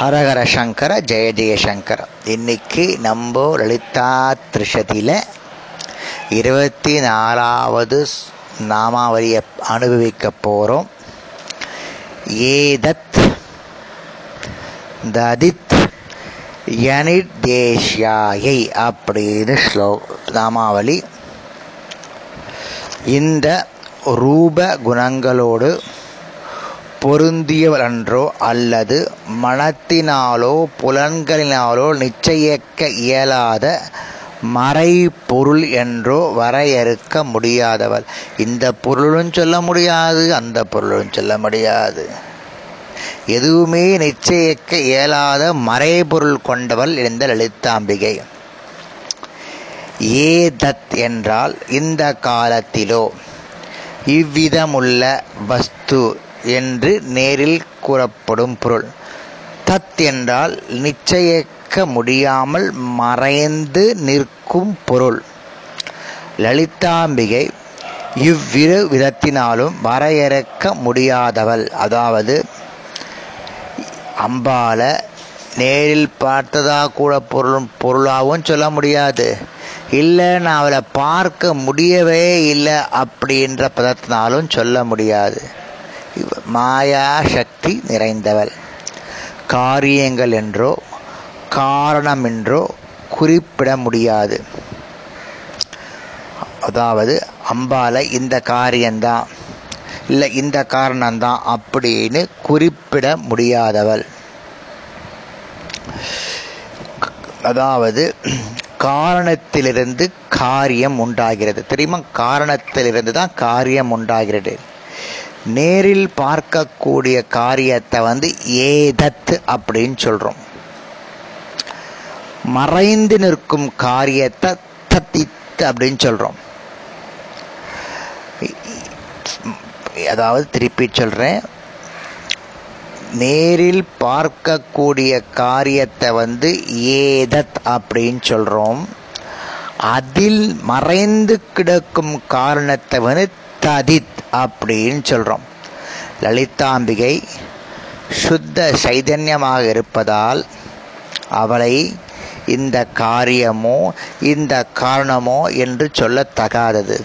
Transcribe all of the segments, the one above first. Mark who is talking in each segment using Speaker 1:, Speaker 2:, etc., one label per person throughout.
Speaker 1: ஹரஹர சங்கர ஜெய ஜெயசங்கர இன்னைக்கு நம்ம லலிதா திரிஷதியில் இருபத்தி நாலாவது நாமாவரியை அனுபவிக்க போகிறோம் ஏதத் ததித் யனிர்தேஷ்யாயை அப்படின்னு ஸ்லோ நாமாவளி. இந்த ரூப குணங்களோடு பொருந்தியவரன்றோ அல்லது மனத்தினாலோ புலன்களினாலோ நிச்சயிக்க இயலாத மறைபொருள் என்றோ வரையறுக்க முடியாதவள் இந்த பொருளும் சொல்ல முடியாது அந்த பொருளும் சொல்ல முடியாது. எதுவுமே நிச்சயிக்க இயலாத மறைபொருள் கொண்டவள் இந்த லலிதாம்பிகை. ஏதத் என்றால் இந்த காலத்திலோ இவ்விதமுள்ள வஸ்து என்று நேரில் கூறப்படும் பொருள். தத் என்றால் நிச்சயிக்க முடியாமல் மறைந்து நிற்கும் பொருள். லலிதாம்பிகை இவ்விரு விதத்தினாலும் வரையறுக்க முடியாதவள். அதாவது அம்பால நேரில் பார்த்ததா கூட பொருள் பொருளாகவும் சொல்ல முடியாது. இல்லை நான் அவளை பார்க்க முடியவே இல்லை அப்படின்ற பதத்தினாலும் சொல்ல முடியாது. மாயா சக்தி நிறைந்தவள். காரியங்கள் என்றோ காரணம் என்றோ குறிப்பிட முடியாது. அதாவது அம்பால இந்த காரியம்தான் இல்லை இந்த காரணம்தான் அப்படின்னு குறிப்பிட முடியாதவள். அதாவது காரணத்திலிருந்து காரியம் உண்டாகிறது. தெரியுமா? காரணத்திலிருந்து தான் காரியம் உண்டாகிறது. நேரில் பார்க்கக்கூடிய காரியத்தை வந்து ஏதத் அப்படின்னு சொல்றோம். மறைந்து நிற்கும் காரியத்தை தத்தித் அப்படின்னு சொல்றோம். அதாவது திருப்பி சொல்றேன். நேரில் பார்க்கக்கூடிய காரியத்தை வந்து ஏதத் அப்படின்னு சொல்றோம். அதில் மறைந்து கிடக்கும் காரணத்தை வந்து ததித் அப்படின்னு சொல்கிறோம் லலிதாம்பிகை சுத்த சைதன்யமாக இருப்பதால் அவளை இந்த காரியமோ இந்த காரணமோ என்று சொல்லத்தகாதது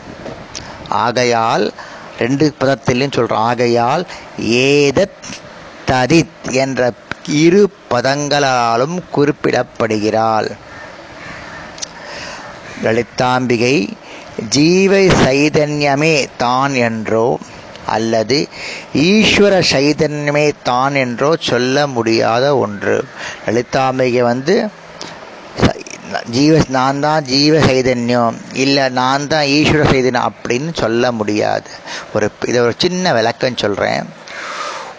Speaker 1: ஆகையால் ரெண்டு பதத்திலையும் சொல்கிறோம் ஆகையால் ஏதத் ததித் என்ற இரு பதங்களாலும் குறிப்பிடப்படுகிறாள். லலிதாம்பிகை ஜீவ சைதன்யமே தான் என்றோ அல்லது ஈஸ்வர சைதன்யமே தான் என்றோ சொல்ல முடியாத ஒன்று. லலிதாம்பிகை வந்து ஜீவ நான் தான் ஜீவ சைதன்யம் இல்லை நான் தான் ஈஸ்வர சைதன்யம் அப்படின்னு சொல்ல முடியாது. ஒரு இதை ஒரு சின்ன விளக்கம் சொல்கிறேன்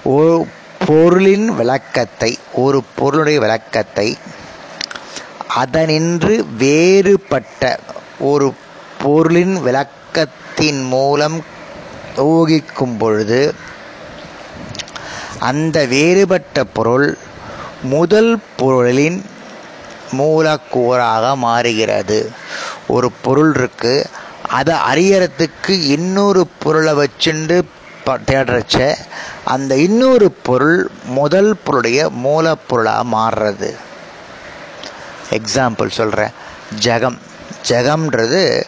Speaker 1: ஒரு பொருளின் விளக்கத்தை ஒரு பொருளுடைய விளக்கத்தை அதனின்று வேறுபட்ட ஒரு பொருளின் விளக்கத்தின் மூலம் ஊகிக்கும் பொழுது அந்த வேறுபட்ட பொருள் முதல் பொருளின் மூலக்கூறாக மாறுகிறது. ஒரு பொருள் இருக்கு அதை அறியறதுக்கு இன்னொரு பொருளை வச்சுண்டு தேடுறச்ச அந்த இன்னொரு பொருள் முதல் பொருளுடைய மூலப்பொருளாக மாறுறது. எக்ஸாம்பிள் சொல்கிறேன் ஜகம். ஜகம்ன்றது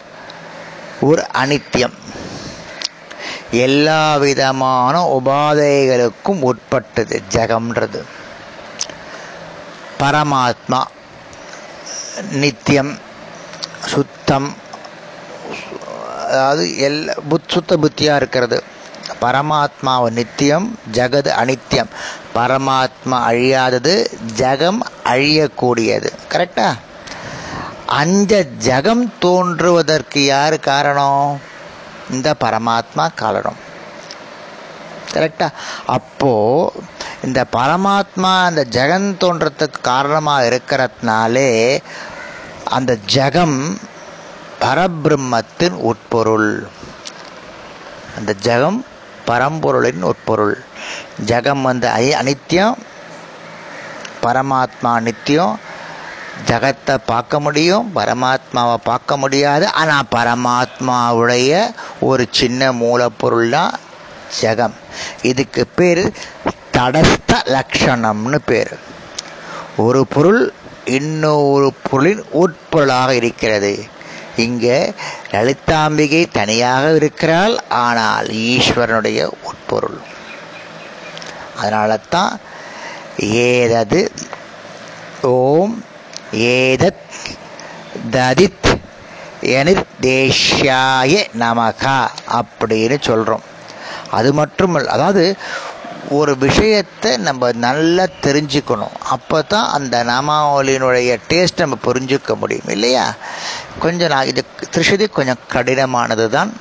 Speaker 1: ஒரு அனித்தியம் எல்லா விதமான உபாதைகளுக்கும் உட்பட்டது ஜகம்ன்றது. பரமாத்மா நித்தியம் சுத்தம் அதாவது எல்லா புத் சுத்த புத்தியாக இருக்கிறது. பரமாத்மாவை நித்தியம் ஜெகது அனித்தியம் பரமாத்மா அழியாதது ஜகம் அழியக்கூடியது. கரெக்டா அந்த ஜகம் தோன்றுவதற்கு யார் காரணம்? இந்த பரமாத்மா காரணம். கரெக்டா அப்போ இந்த பரமாத்மா அந்த ஜெகன் தோன்றத்துக்கு காரணமாக இருக்கிறதுனாலே அந்த ஜகம் பரபிரம்மத்தின் உட்பொருள். அந்த ஜகம் பரம்பொருளின் உட்பொருள். ஜகம் வந்து அனித்தியம் பரமாத்மா நித்தியம் ஜகத்தை பார்க்க முடியும் பரமாத்மாவை பார்க்க முடியாது. ஆனால் பரமாத்மாவுடைய ஒரு சின்ன மூலப்பொருள் தான் ஜகம். இதுக்கு பேர் தடஸ்த லக்ஷணம்னு பேர். ஒரு பொருள் இன்னொரு பொருளின் உட்பொருளாக இருக்கிறது. இங்கே லலிதாம்பிகை தனியாக இருக்கிறாள் ஆனால் ஈஸ்வரனுடைய உட்பொருள். அதனால தான் ஏதது ஓம் ஏதத் ததித் தேஷ்யாய நமகா அப்படின்னு சொல்கிறோம் அது மட்டும் அதாவது ஒரு விஷயத்தை நம்ம நல்லா தெரிஞ்சுக்கணும். அப்போ தான் அந்த நாமாவளியினுடைய டேஸ்ட் நம்ம புரிஞ்சுக்க முடியும் இல்லையா? கொஞ்சம் நான் இது திருஷதி கொஞ்சம் கடினமானது தான்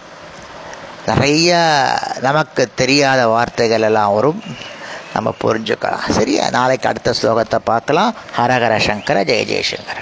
Speaker 1: நிறைய நமக்கு தெரியாத வார்த்தைகள் எல்லாம் வரும். நம்ம புரிஞ்சுக்கலாம். சரியா? நாளைக்கு அடுத்த ஸ்லோகத்தை பார்க்கலாம். ஹரஹர சங்கர ஜெய ஜெயசங்கர